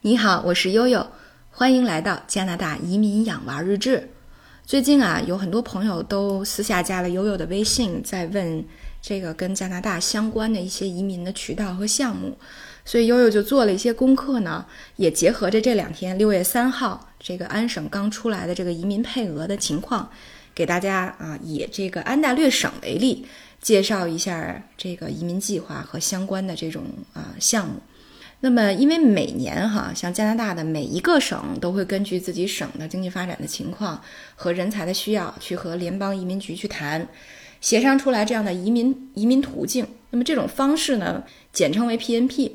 你好，我是悠悠，欢迎来到加拿大移民养娃日志。最近啊，有很多朋友都私下加了悠悠的微信，在问这个跟加拿大相关的一些移民的渠道和项目，所以悠悠就做了一些功课呢，也结合着这两天六月三号这个安省刚出来的这个移民配额的情况，给大家啊以这个安大略省为例，介绍一下这个移民计划和相关的这种啊项目。那么，因为每年哈，像加拿大的每一个省都会根据自己省的经济发展的情况和人才的需要，去和联邦移民局去谈，协商出来这样的移民移民途径。那么这种方式呢，简称为 PNP，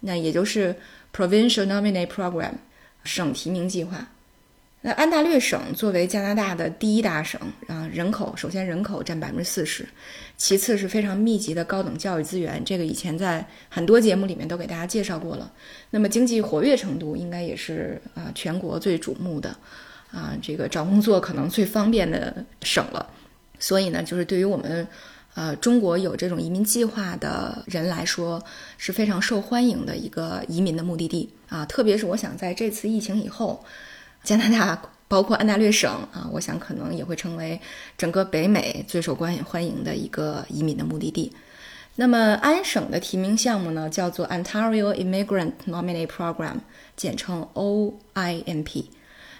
那也就是 Provincial Nominee Program，省提名计划。那安大略省作为加拿大的第一大省，啊，人口首先人口占百分之四十，其次是非常密集的高等教育资源，这个以前在很多节目里面都给大家介绍过了。那么经济活跃程度应该也是啊全国最瞩目的，啊这个找工作可能最方便的省了。所以呢，就是对于我们，呃中国有这种移民计划的人来说是非常受欢迎的一个移民的目的地啊，特别是我想在这次疫情以后。加拿大包括安大略省啊，我想可能也会成为整个北美最受欢迎欢迎的一个移民的目的地。那么安省的提名项目呢，叫做 Ontario Immigrant Nominee Program，简称 OIMP。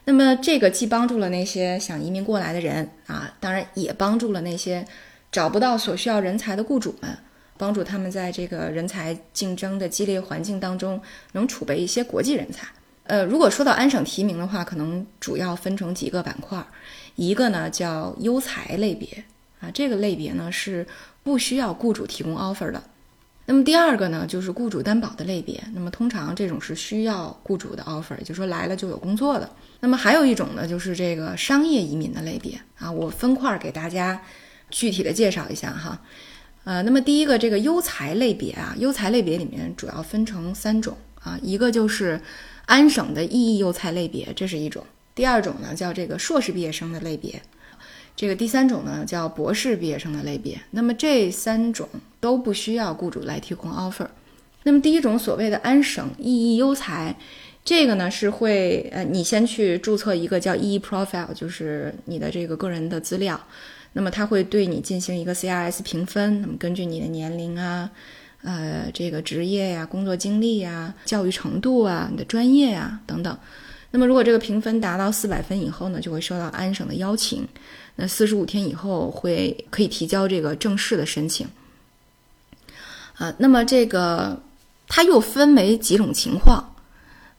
那么这个既帮助了那些想移民过来的人啊，当然也帮助了那些找不到所需要人才的雇主们，帮助他们在这个人才竞争的激烈环境当中能储备一些国际人才。呃，如果说到安省提名的话，可能主要分成几个板块，一个呢叫优才类别啊，这个类别呢是不需要雇主提供 offer 的。那么第二个呢就是雇主担保的类别，那么通常这种是需要雇主的 offer，也就是说来了就有工作的。那么还有一种呢就是这个商业移民的类别啊，我分块给大家具体的介绍一下哈。呃，那么第一个这个优才类别啊，优才类别里面主要分成三种啊，一个就是。安省的意义优才类别，这是一种；第二种呢，叫这个硕士毕业生的类别；这个第三种呢，叫博士毕业生的类别。那么这三种都不需要雇主来提供 offer。那么第一种所谓的安省意义优才，这个呢是会呃，你先去注册一个叫 EE profile，就是你的这个个人的资料。那么它会对你进行一个 CRS 评分，那么根据你的年龄啊。呃，这个职业呀、工作经历呀、教育程度啊、你的专业呀等等，那么如果这个评分达到四百分以后呢，就会收到安省的邀请，那四十五天以后会可以提交这个正式的申请。啊，那么这个它又分为几种情况，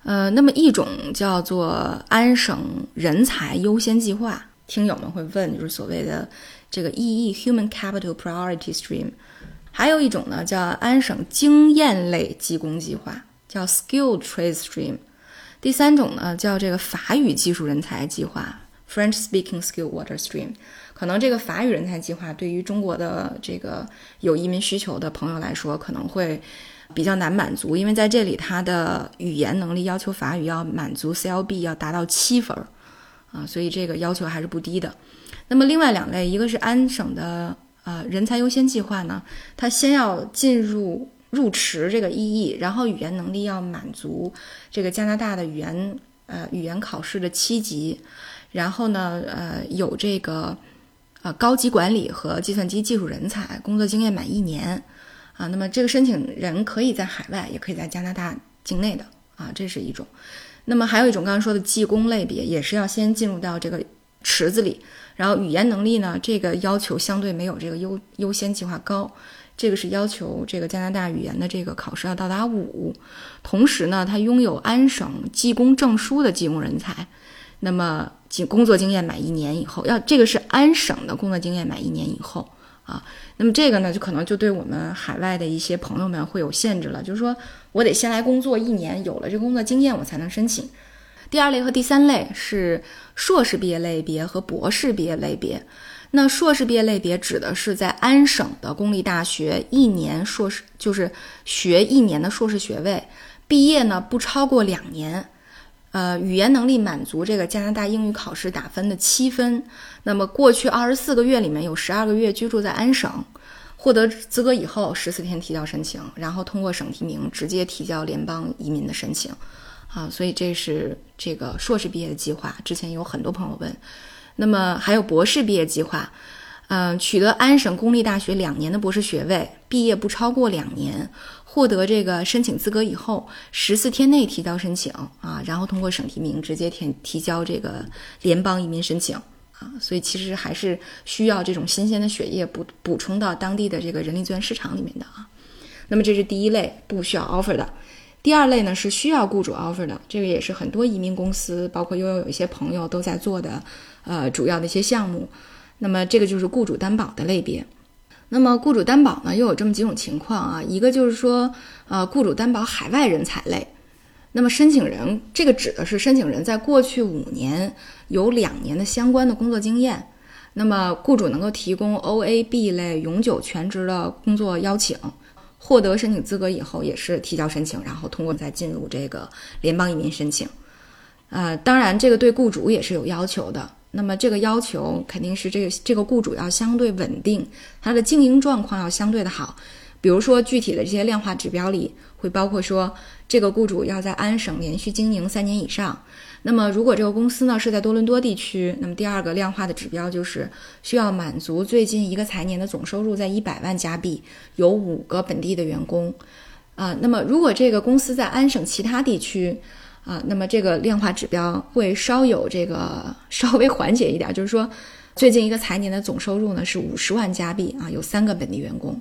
呃，那么一种叫做安省人才优先计划，听友们会问，就是所谓的这个 EE Human Capital Priority Stream。还有一种呢，叫安省经验类技工计划，叫 Skill Trade Stream。第三种呢，叫这个法语技术人才计划 （French Speaking Skill Water Stream）。可能这个法语人才计划对于中国的这个有移民需求的朋友来说，可能会比较难满足，因为在这里他的语言能力要求法语要满足 CLB 要达到七分儿啊，所以这个要求还是不低的。那么另外两类，一个是安省的。呃，人才优先计划呢，他先要进入入池这个 EE，然后语言能力要满足这个加拿大的语言呃语言考试的七级，然后呢呃有这个呃高级管理和计算机技术人才，工作经验满一年啊，那么这个申请人可以在海外，也可以在加拿大境内的啊，这是一种。那么还有一种刚刚说的技工类别，也是要先进入到这个池子里。然后语言能力呢？这个要求相对没有这个优优先计划高，这个是要求这个加拿大语言的这个考试要到达五，同时呢，他拥有安省技工证书的技工人才，那么经工作经验满一年以后，要这个是安省的工作经验满一年以后啊，那么这个呢，就可能就对我们海外的一些朋友们会有限制了，就是说我得先来工作一年，有了这工作经验，我才能申请。第二类和第三类是硕士毕业类别和博士毕业类别。那硕士毕业类别指的是在安省的公立大学一年硕士，就是学一年的硕士学位，毕业呢不超过两年，呃，语言能力满足这个加拿大英语考试打分的七分。那么过去二十四个月里面有十二个月居住在安省，获得资格以后十四天提交申请，然后通过省提名直接提交联邦移民的申请。啊，所以这是这个硕士毕业的计划。之前有很多朋友问，那么还有博士毕业计划，嗯，取得安省公立大学两年的博士学位，毕业不超过两年，获得这个申请资格以后，十四天内提交申请啊，然后通过省提名直接填提交这个联邦移民申请啊，所以其实还是需要这种新鲜的血液补补充到当地的这个人力资源市场里面的啊。那么这是第一类不需要 offer 的。第二类呢是需要雇主 offer 的，这个也是很多移民公司，包括悠悠有一些朋友都在做的，呃，主要的一些项目。那么这个就是雇主担保的类别。那么雇主担保呢又有这么几种情况啊，一个就是说，呃，雇主担保海外人才类。那么申请人这个指的是申请人在过去五年有两年的相关的工作经验，那么雇主能够提供 OAB 类永久全职的工作邀请。获得申请资格以后，也是提交申请，然后通过再进入这个联邦移民申请。呃，当然这个对雇主也是有要求的。那么这个要求肯定是这个这个雇主要相对稳定，他的经营状况要相对的好。比如说具体的这些量化指标里会包括说，这个雇主要在安省连续经营三年以上。那么，如果这个公司呢是在多伦多地区，那么第二个量化的指标就是需要满足最近一个财年的总收入在一百万加币，有五个本地的员工，啊，那么如果这个公司在安省其他地区，啊，那么这个量化指标会稍有这个稍微缓解一点，就是说最近一个财年的总收入呢是五十万加币，啊，有三个本地员工，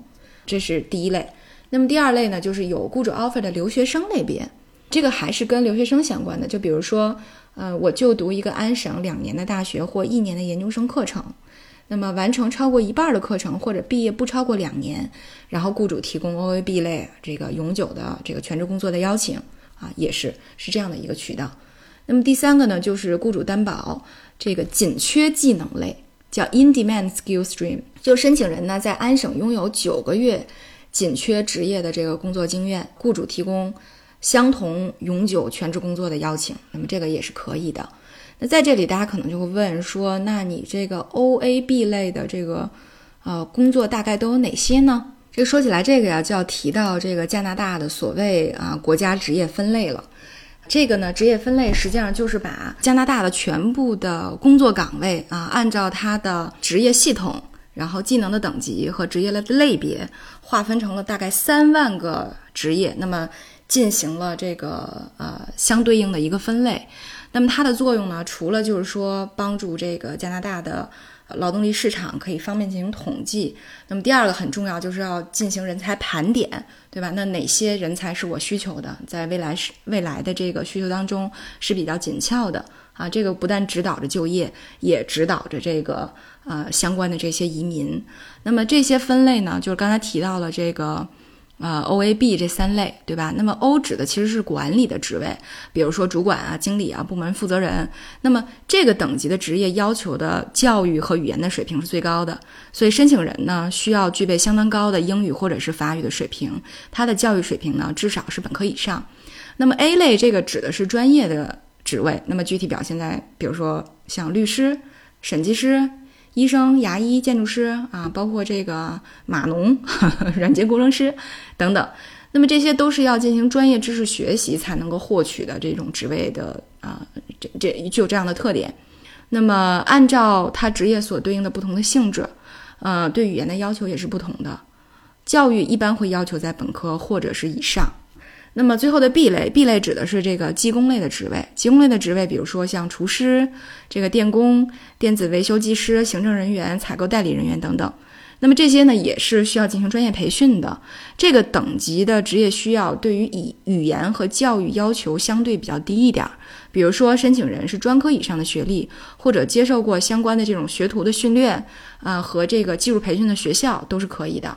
这是第一类。那么第二类呢，就是有雇主 offer 的留学生类别。这个还是跟留学生相关的，就比如说，呃，我就读一个安省两年的大学或一年的研究生课程，那么完成超过一半的课程或者毕业不超过两年，然后雇主提供 OAB 类这个永久的这个全职工作的邀请啊，也是是这样的一个渠道。那么第三个呢，就是雇主担保这个紧缺技能类，叫 In-Demand Skill Stream，就申请人呢在安省拥有九个月紧缺职业的这个工作经验，雇主提供。相同永久全职工作的邀请，那么这个也是可以的。那在这里，大家可能就会问说，那你这个 OAB 类的这个呃工作大概都有哪些呢？这说起来，这个呀就要提到这个加拿大的所谓啊国家职业分类了。这个呢，职业分类实际上就是把加拿大的全部的工作岗位啊，按照它的职业系统，然后技能的等级和职业的类别，划分成了大概三万个职业。那么进行了这个呃相对应的一个分类，那么它的作用呢，除了就是说帮助这个加拿大的劳动力市场可以方便进行统计，那么第二个很重要就是要进行人才盘点，对吧？那哪些人才是我需求的，在未来是未来的这个需求当中是比较紧俏的啊？这个不但指导着就业，也指导着这个呃相关的这些移民。那么这些分类呢，就是刚才提到了这个。呃，O A B 这三类，对吧？那么 O 指的其实是管理的职位，比如说主管啊、经理啊、部门负责人。那么这个等级的职业要求的教育和语言的水平是最高的，所以申请人呢需要具备相当高的英语或者是法语的水平，他的教育水平呢至少是本科以上。那么 A 类这个指的是专业的职位，那么具体表现在比如说像律师、审计师。医生、牙医、建筑师啊，包括这个码农、软件工程师等等，那么这些都是要进行专业知识学习才能够获取的这种职位的啊，这这具有这样的特点。那么按照他职业所对应的不同的性质，呃，对语言的要求也是不同的。教育一般会要求在本科或者是以上。那么最后的 B 类，B 类指的是这个技工类的职位。技工类的职位，比如说像厨师、这个电工、电子维修技师、行政人员、采购代理人员等等。那么这些呢，也是需要进行专业培训的。这个等级的职业需要，对于以语言和教育要求相对比较低一点。比如说，申请人是专科以上的学历，或者接受过相关的这种学徒的训练，啊，和这个技术培训的学校都是可以的。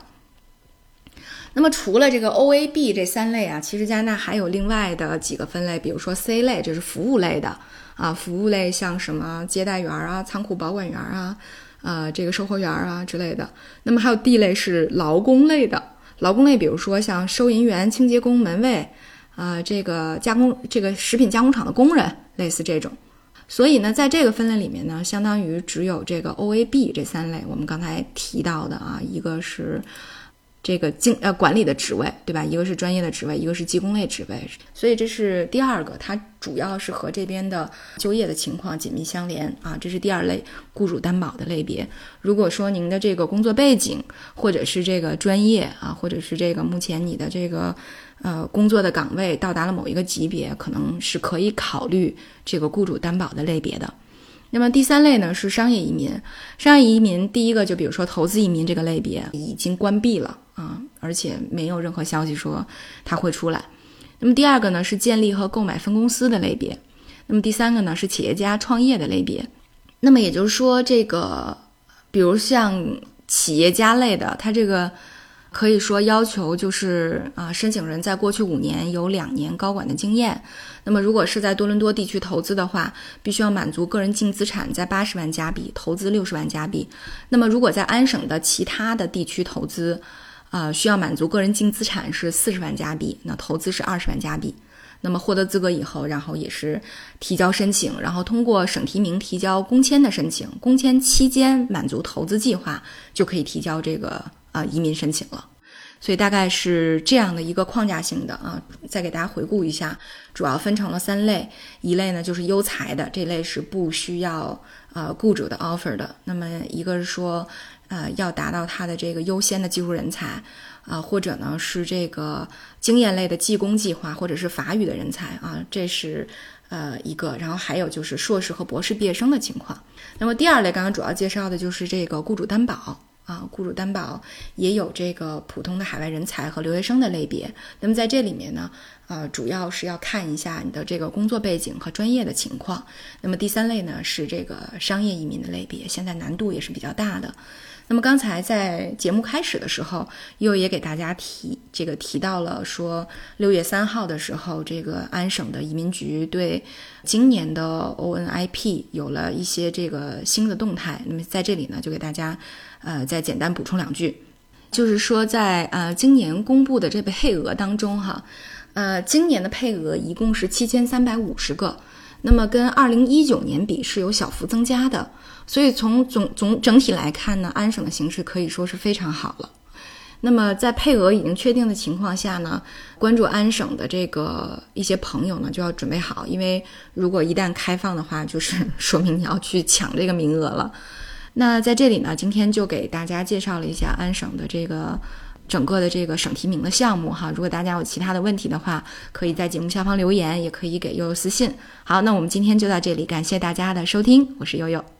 那么除了这个 O A B 这三类啊，其实加拿大还有另外的几个分类，比如说 C 类，就是服务类的啊，服务类像什么接待员啊、仓库保管员啊、呃这个售货员啊之类的。那么还有 D 类是劳工类的，劳工类比如说像收银员、清洁工、门卫啊，这个加工这个食品加工厂的工人，类似这种。所以呢，在这个分类里面呢，相当于只有这个 O A B 这三类，我们刚才提到的啊，一个是。这个经呃管理的职位，对吧？一个是专业的职位，一个是技工类职位，所以这是第二个，它主要是和这边的就业的情况紧密相连啊。这是第二类雇主担保的类别。如果说您的这个工作背景，或者是这个专业啊，或者是这个目前你的这个呃工作的岗位到达了某一个级别，可能是可以考虑这个雇主担保的类别的。那么第三类呢是商业移民，商业移民第一个就比如说投资移民这个类别已经关闭了啊，而且没有任何消息说它会出来。那么第二个呢是建立和购买分公司的类别，那么第三个呢是企业家创业的类别。那么也就是说，这个比如像企业家类的，它这个。可以说要求就是啊，申请人在过去五年有两年高管的经验。那么如果是在多伦多地区投资的话，必须要满足个人净资产在八十万加币，投资六十万加币。那么如果在安省的其他的地区投资，啊，需要满足个人净资产是四十万加币，那投资是二十万加币。那么获得资格以后，然后也是提交申请，然后通过省提名提交工签的申请，工签期间满足投资计划，就可以提交这个。啊，移民申请了，所以大概是这样的一个框架性的啊。再给大家回顾一下，主要分成了三类，一类呢就是优才的，这类是不需要呃雇主的 offer 的。那么一个是说，呃，要达到他的这个优先的技术人才啊，或者呢是这个经验类的技工计划，或者是法语的人才啊，这是呃一个。然后还有就是硕士和博士毕业生的情况。那么第二类刚刚主要介绍的就是这个雇主担保。啊，雇主担保也有这个普通的海外人才和留学生的类别。那么在这里面呢，啊，主要是要看一下你的这个工作背景和专业的情况。那么第三类呢是这个商业移民的类别，现在难度也是比较大的。那么刚才在节目开始的时候，又也给大家提这个提到了说，六月三号的时候，这个安省的移民局对今年的 ONIP 有了一些这个新的动态。那么在这里呢，就给大家呃再简单补充两句，就是说在呃今年公布的这个配额当中哈，呃今年的配额一共是七千三百五十个，那么跟二零一九年比是有小幅增加的。所以从总总整体来看呢，安省的形势可以说是非常好了。那么在配额已经确定的情况下呢，关注安省的这个一些朋友呢就要准备好，因为如果一旦开放的话，就是说明你要去抢这个名额了。那在这里呢，今天就给大家介绍了一下安省的这个整个的这个省提名的项目哈。如果大家有其他的问题的话，可以在节目下方留言，也可以给悠悠私信。好，那我们今天就到这里，感谢大家的收听，我是悠悠。